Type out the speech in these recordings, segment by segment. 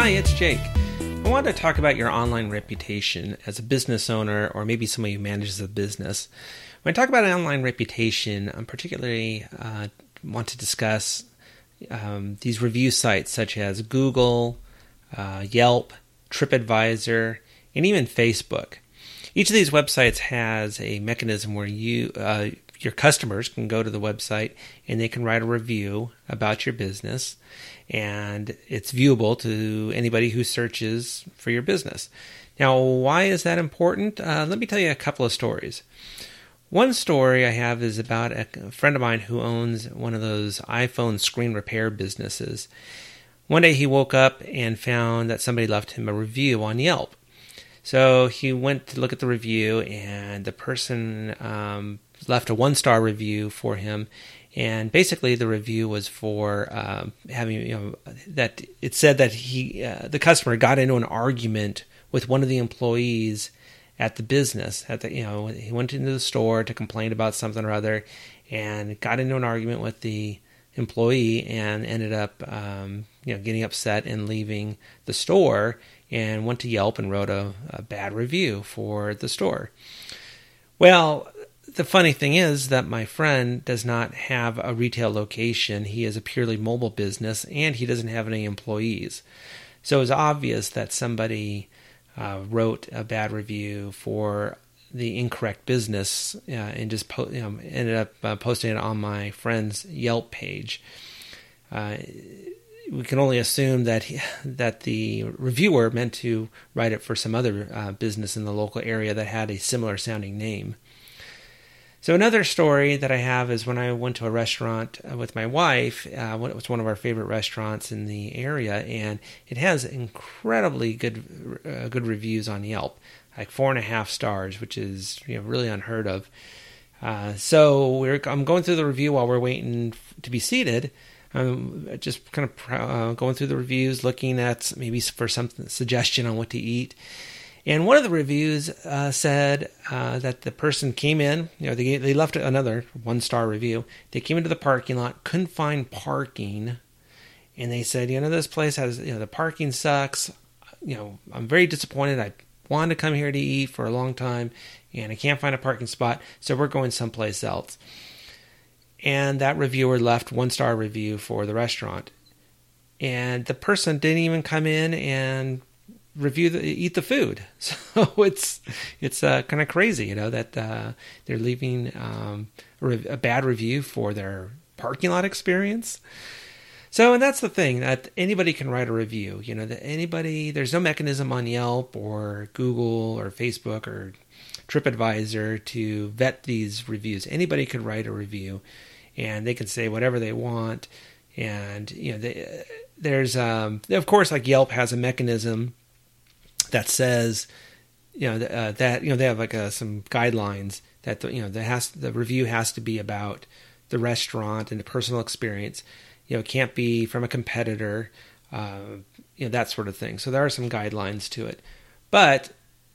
Hi, it's Jake. I want to talk about your online reputation as a business owner or maybe somebody who manages a business. When I talk about an online reputation, I'm particularly uh, want to discuss um, these review sites such as Google, uh, Yelp, TripAdvisor, and even Facebook. Each of these websites has a mechanism where you uh, your customers can go to the website and they can write a review about your business and it's viewable to anybody who searches for your business. Now, why is that important? Uh, let me tell you a couple of stories. One story I have is about a friend of mine who owns one of those iPhone screen repair businesses. One day he woke up and found that somebody left him a review on Yelp. So he went to look at the review, and the person um, left a one star review for him. And basically, the review was for um, having, you know, that it said that he, uh, the customer, got into an argument with one of the employees at the business. At the, you know, he went into the store to complain about something or other, and got into an argument with the employee, and ended up, um, you know, getting upset and leaving the store, and went to Yelp and wrote a, a bad review for the store. Well, the funny thing is that my friend does not have a retail location. He is a purely mobile business and he doesn't have any employees. So it's obvious that somebody uh, wrote a bad review for the incorrect business uh, and just po- you know, ended up uh, posting it on my friend's Yelp page. Uh, we can only assume that he, that the reviewer meant to write it for some other uh, business in the local area that had a similar sounding name. So another story that I have is when I went to a restaurant uh, with my wife. Uh, it was one of our favorite restaurants in the area, and it has incredibly good uh, good reviews on Yelp, like four and a half stars, which is you know really unheard of. Uh, so we're I'm going through the review while we're waiting to be seated. I'm just kind of uh, going through the reviews, looking at maybe for some suggestion on what to eat. And one of the reviews uh, said uh, that the person came in, you know, they, they left another one star review. They came into the parking lot, couldn't find parking, and they said, you know, this place has, you know, the parking sucks. You know, I'm very disappointed. I wanted to come here to eat for a long time, and I can't find a parking spot, so we're going someplace else. And that reviewer left one star review for the restaurant. And the person didn't even come in and review the eat the food. So it's it's uh, kind of crazy, you know, that uh, they're leaving um, a, bad review for their parking lot experience. So, and that's the thing that anybody can write a review. You know, that anybody there's no mechanism on Yelp or Google or Facebook or TripAdvisor to vet these reviews. Anybody can write a review, and they can say whatever they want. And you know, they, there's um, of course like Yelp has a mechanism that says you know uh, that you know they have like uh, some guidelines that the, you know the has the review has to be about the restaurant and the personal experience. You know, it can't be from a competitor. Uh, you know that sort of thing. So there are some guidelines to it, but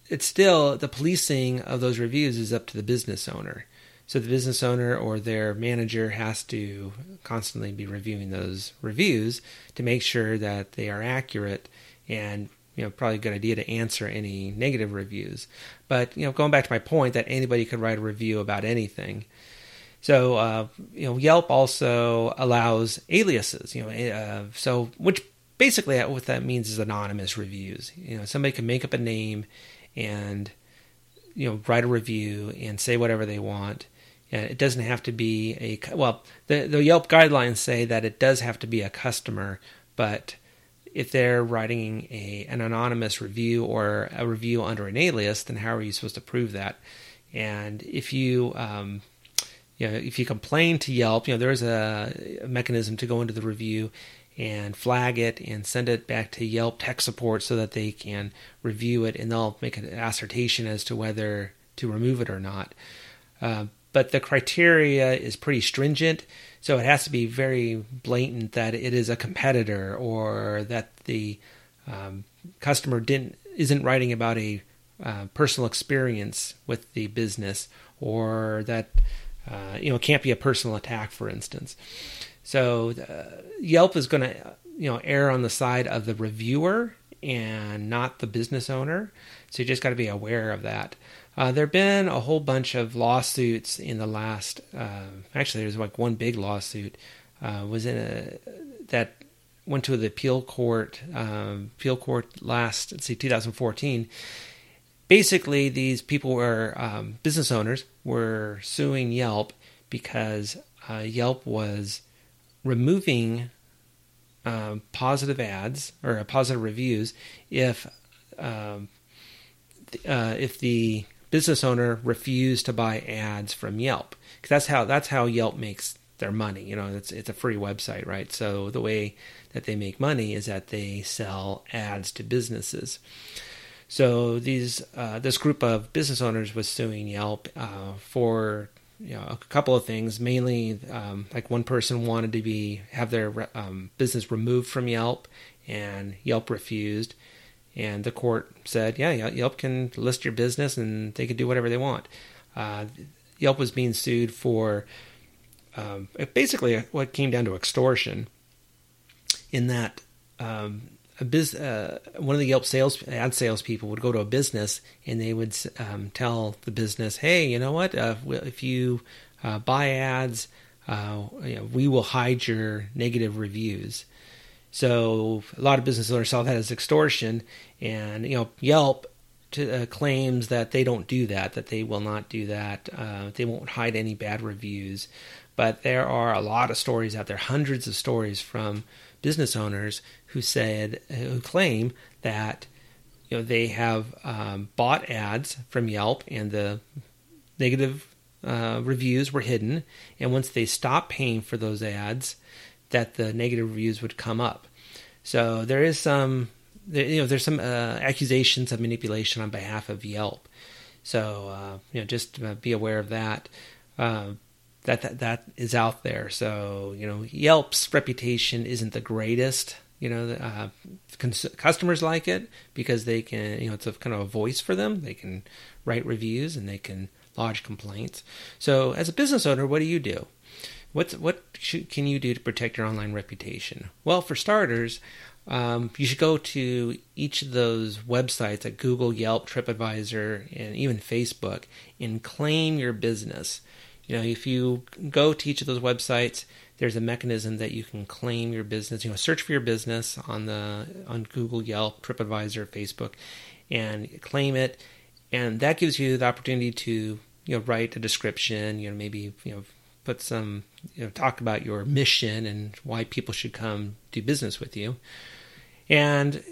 it's still the policing of those reviews is up to the business owner. So the business owner or their manager has to constantly be reviewing those reviews to make sure that they are accurate and you know probably a good idea to answer any negative reviews. But you know, going back to my point that anybody could write a review about anything. So uh, you know, Yelp also allows aliases. You know, uh, so which basically what that means is anonymous reviews. You know, somebody can make up a name and you know write a review and say whatever they want. And it doesn't have to be a well. The the Yelp guidelines say that it does have to be a customer, but if they're writing a an anonymous review or a review under an alias, then how are you supposed to prove that? And if you um, you know, if you complain to Yelp, you know, there's a, a mechanism to go into the review and flag it and send it back to Yelp tech support so that they can review it and they'll make an assertion as to whether to remove it or not. Uh, but the criteria is pretty stringent. So it has to be very blatant that it is a competitor or that the um, customer didn't isn't writing about a uh, personal experience with the business or that uh, you know it can't be a personal attack, for instance. So uh, Yelp is going to you know err on the side of the reviewer and not the business owner. So you just got to be aware of that. Uh, there have been a whole bunch of lawsuits in the last. Uh, actually, there's like one big lawsuit uh, was in a that went to the appeal court. Um, appeal court last, let's see, 2014. Basically, these people were um, business owners were suing Yelp because uh, Yelp was removing uh, positive ads or positive reviews if um, uh, if the business owner refused to buy ads from Yelp because that's how that's how Yelp makes their money. You know, it's it's a free website, right? So the way that they make money is that they sell ads to businesses. So these uh, this group of business owners was suing Yelp uh, for you know, a couple of things. Mainly, um, like one person wanted to be have their um, business removed from Yelp, and Yelp refused. And the court said, "Yeah, Yelp can list your business, and they can do whatever they want." Uh, Yelp was being sued for um, basically what came down to extortion. In that um, a biz, uh, one of the Yelp sales ad salespeople would go to a business and they would um, tell the business, "Hey, you know what? Uh, if you uh, buy ads, uh, you know, we will hide your negative reviews." So a lot of business owners saw that as extortion, and you know Yelp to, uh, claims that they don't do that, that they will not do that, uh, they won't hide any bad reviews. But there are a lot of stories out there, hundreds of stories from business owners who said, who claim that you know they have um, bought ads from Yelp and the negative uh, reviews were hidden, and once they stopped paying for those ads, that the negative reviews would come up. So there is some, you know, there's some uh, accusations of manipulation on behalf of Yelp. So uh, you know, just uh, be aware of that. Uh, that, that that is out there. So you know, Yelp's reputation isn't the greatest. You know, uh, cons- customers like it because they can. You know, it's a kind of a voice for them. They can write reviews and they can lodge complaints. So, as a business owner, what do you do? What's, what should, can you do to protect your online reputation? Well, for starters, um, you should go to each of those websites like Google, Yelp, TripAdvisor, and even Facebook and claim your business. You know, if you go to each of those websites, there's a mechanism that you can claim your business. You know, search for your business on the on Google, Yelp, TripAdvisor, Facebook, and claim it. And that gives you the opportunity to you know write a description. You know, maybe you know put some you know talk about your mission and why people should come do business with you. And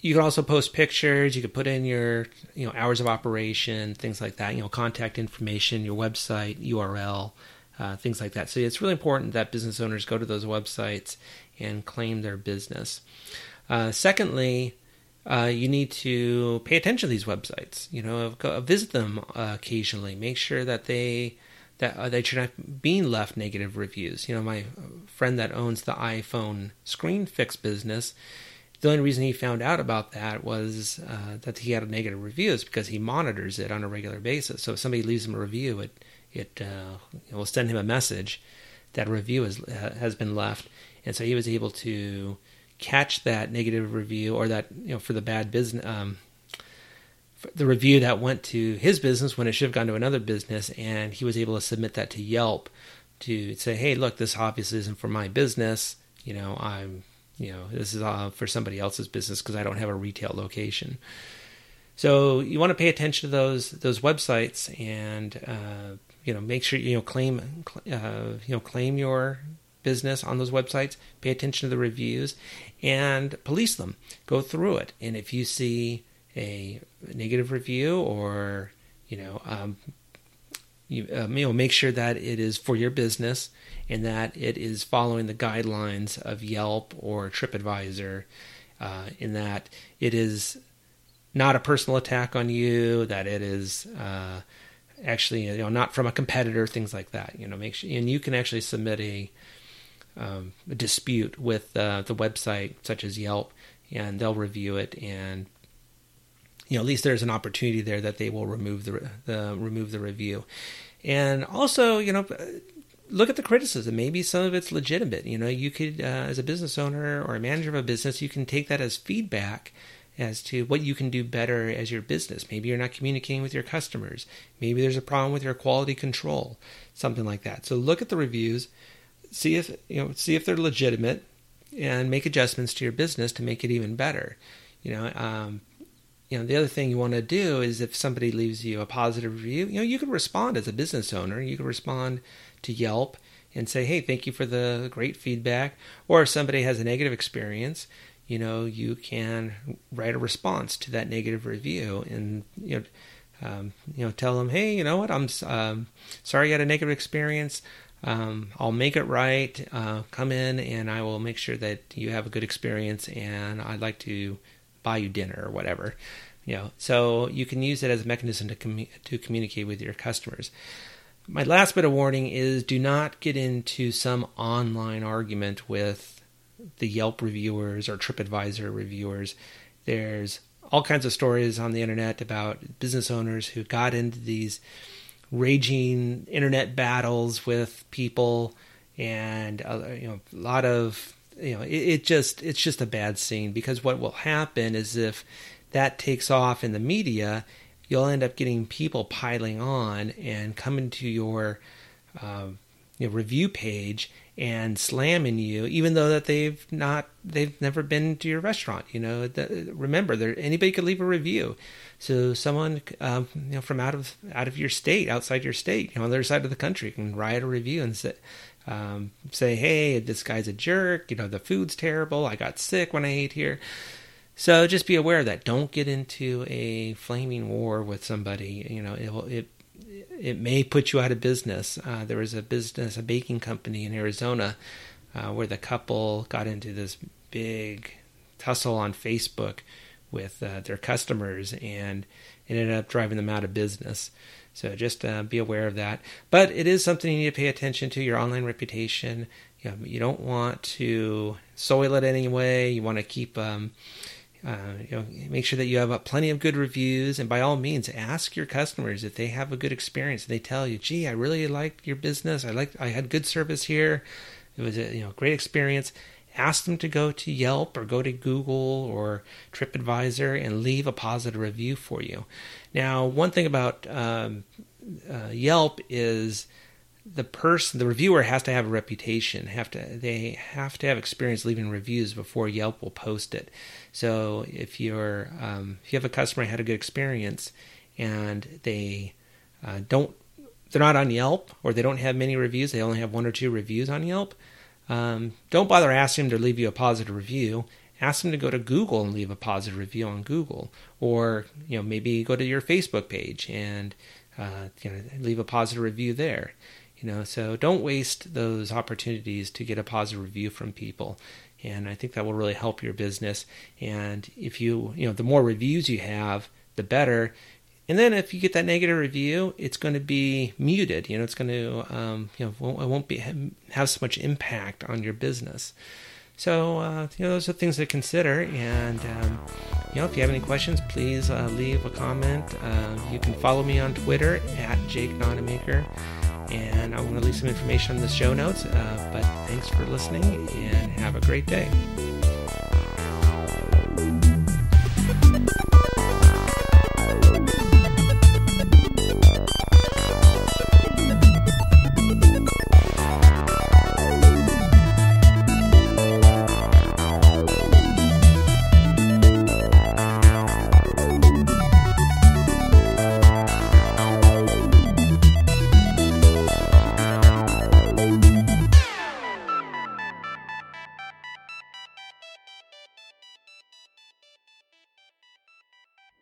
you can also post pictures. You can put in your you know hours of operation, things like that. You know, contact information, your website URL, uh, things like that. So it's really important that business owners go to those websites and claim their business. Uh, secondly, uh, you need to pay attention to these websites. You know, visit them uh, occasionally. Make sure that they that uh, that you're not being left negative reviews. You know, my friend that owns the iPhone screen fix business the only reason he found out about that was uh, that he had a negative review is because he monitors it on a regular basis. So if somebody leaves him a review, it it uh, will send him a message that a review has has been left, and so he was able to catch that negative review or that you know for the bad business. Um, the review that went to his business when it should have gone to another business, and he was able to submit that to Yelp to say, "Hey, look, this obviously isn't for my business. You know, I'm you know this is uh, for somebody else's business because I don't have a retail location. So you want to pay attention to those those websites and uh, you know make sure you know claim uh, you know claim your business on those websites. Pay attention to the reviews and police them. Go through it, and if you see a negative review or you know um, you, um, you know make sure that it is for your business and that it is following the guidelines of Yelp or TripAdvisor, uh, in that it is not a personal attack on you, that it is uh, actually you know not from a competitor, things like that. You know, make sure, and you can actually submit a, um, a dispute with uh, the website such as Yelp, and they'll review it and you know at least there's an opportunity there that they will remove the, the remove the review and also you know look at the criticism. Maybe some of it's legitimate. You know, you could, uh, as a business owner or a manager of a business, you can take that as feedback as to what you can do better as your business. Maybe you're not communicating with your customers. Maybe there's a problem with your quality control, something like that. So look at the reviews, see if you know, see if they're legitimate, and make adjustments to your business to make it even better. You know, um, you know, the other thing you want to do is if somebody leaves you a positive review, you know, you can respond as a business owner. You can respond to Yelp and say, "Hey, thank you for the great feedback." Or if somebody has a negative experience, you know, you can write a response to that negative review and you know. Um, you know, tell them, hey, you know what? I'm um, sorry you had a negative experience. Um, I'll make it right. Uh, come in and I will make sure that you have a good experience. And I'd like to buy you dinner or whatever. You know, so you can use it as a mechanism to to communicate with your customers. My last bit of warning is do not get into some online argument with the Yelp reviewers or TripAdvisor reviewers. There's all kinds of stories on the internet about business owners who got into these raging internet battles with people and uh, you know a lot of you know, it, it just it's just a bad scene because what will happen is if that takes off in the media, you'll end up getting people piling on and coming to your um, you know, review page and slamming you, even though that they've not they've never been to your restaurant. You know, the, remember, there anybody could leave a review. So someone um, you know from out of out of your state, outside your state, you know, on the other side of the country, can write a review and say, um, say, hey, this guy's a jerk. You know, the food's terrible. I got sick when I ate here. So just be aware of that. Don't get into a flaming war with somebody. You know, it will, it it may put you out of business. Uh, there was a business, a baking company in Arizona, uh, where the couple got into this big tussle on Facebook with uh, their customers and ended up driving them out of business. So just uh, be aware of that. But it is something you need to pay attention to your online reputation. You, know, you don't want to soil it anyway. You want to keep, um, uh, you know, make sure that you have plenty of good reviews. And by all means, ask your customers if they have a good experience. They tell you, "Gee, I really liked your business. I liked, I had good service here. It was a you know great experience." ask them to go to Yelp or go to Google or TripAdvisor and leave a positive review for you. Now, one thing about um, uh, Yelp is the person, the reviewer has to have a reputation. Have to they have to have experience leaving reviews before Yelp will post it. So if you're um, if you have a customer who had a good experience and they uh, don't they're not on Yelp or they don't have many reviews, they only have one or two reviews on Yelp um, don't bother asking them to leave you a positive review. Ask them to go to Google and leave a positive review on Google, or you know maybe go to your Facebook page and uh, you know, leave a positive review there. You know, so don't waste those opportunities to get a positive review from people and I think that will really help your business. And if you, you know, the more reviews you have, the better. And then if you get that negative review, it's going to be muted. You know, it's going to, um, you know, it won't be have so much impact on your business. So, uh, you know, those are things to consider. And, um, you know, if you have any questions, please uh, leave a comment. Uh, you can follow me on Twitter at Jake Nonamaker. And I'm going to leave some information on the show notes. Uh, but thanks for listening and have a great day.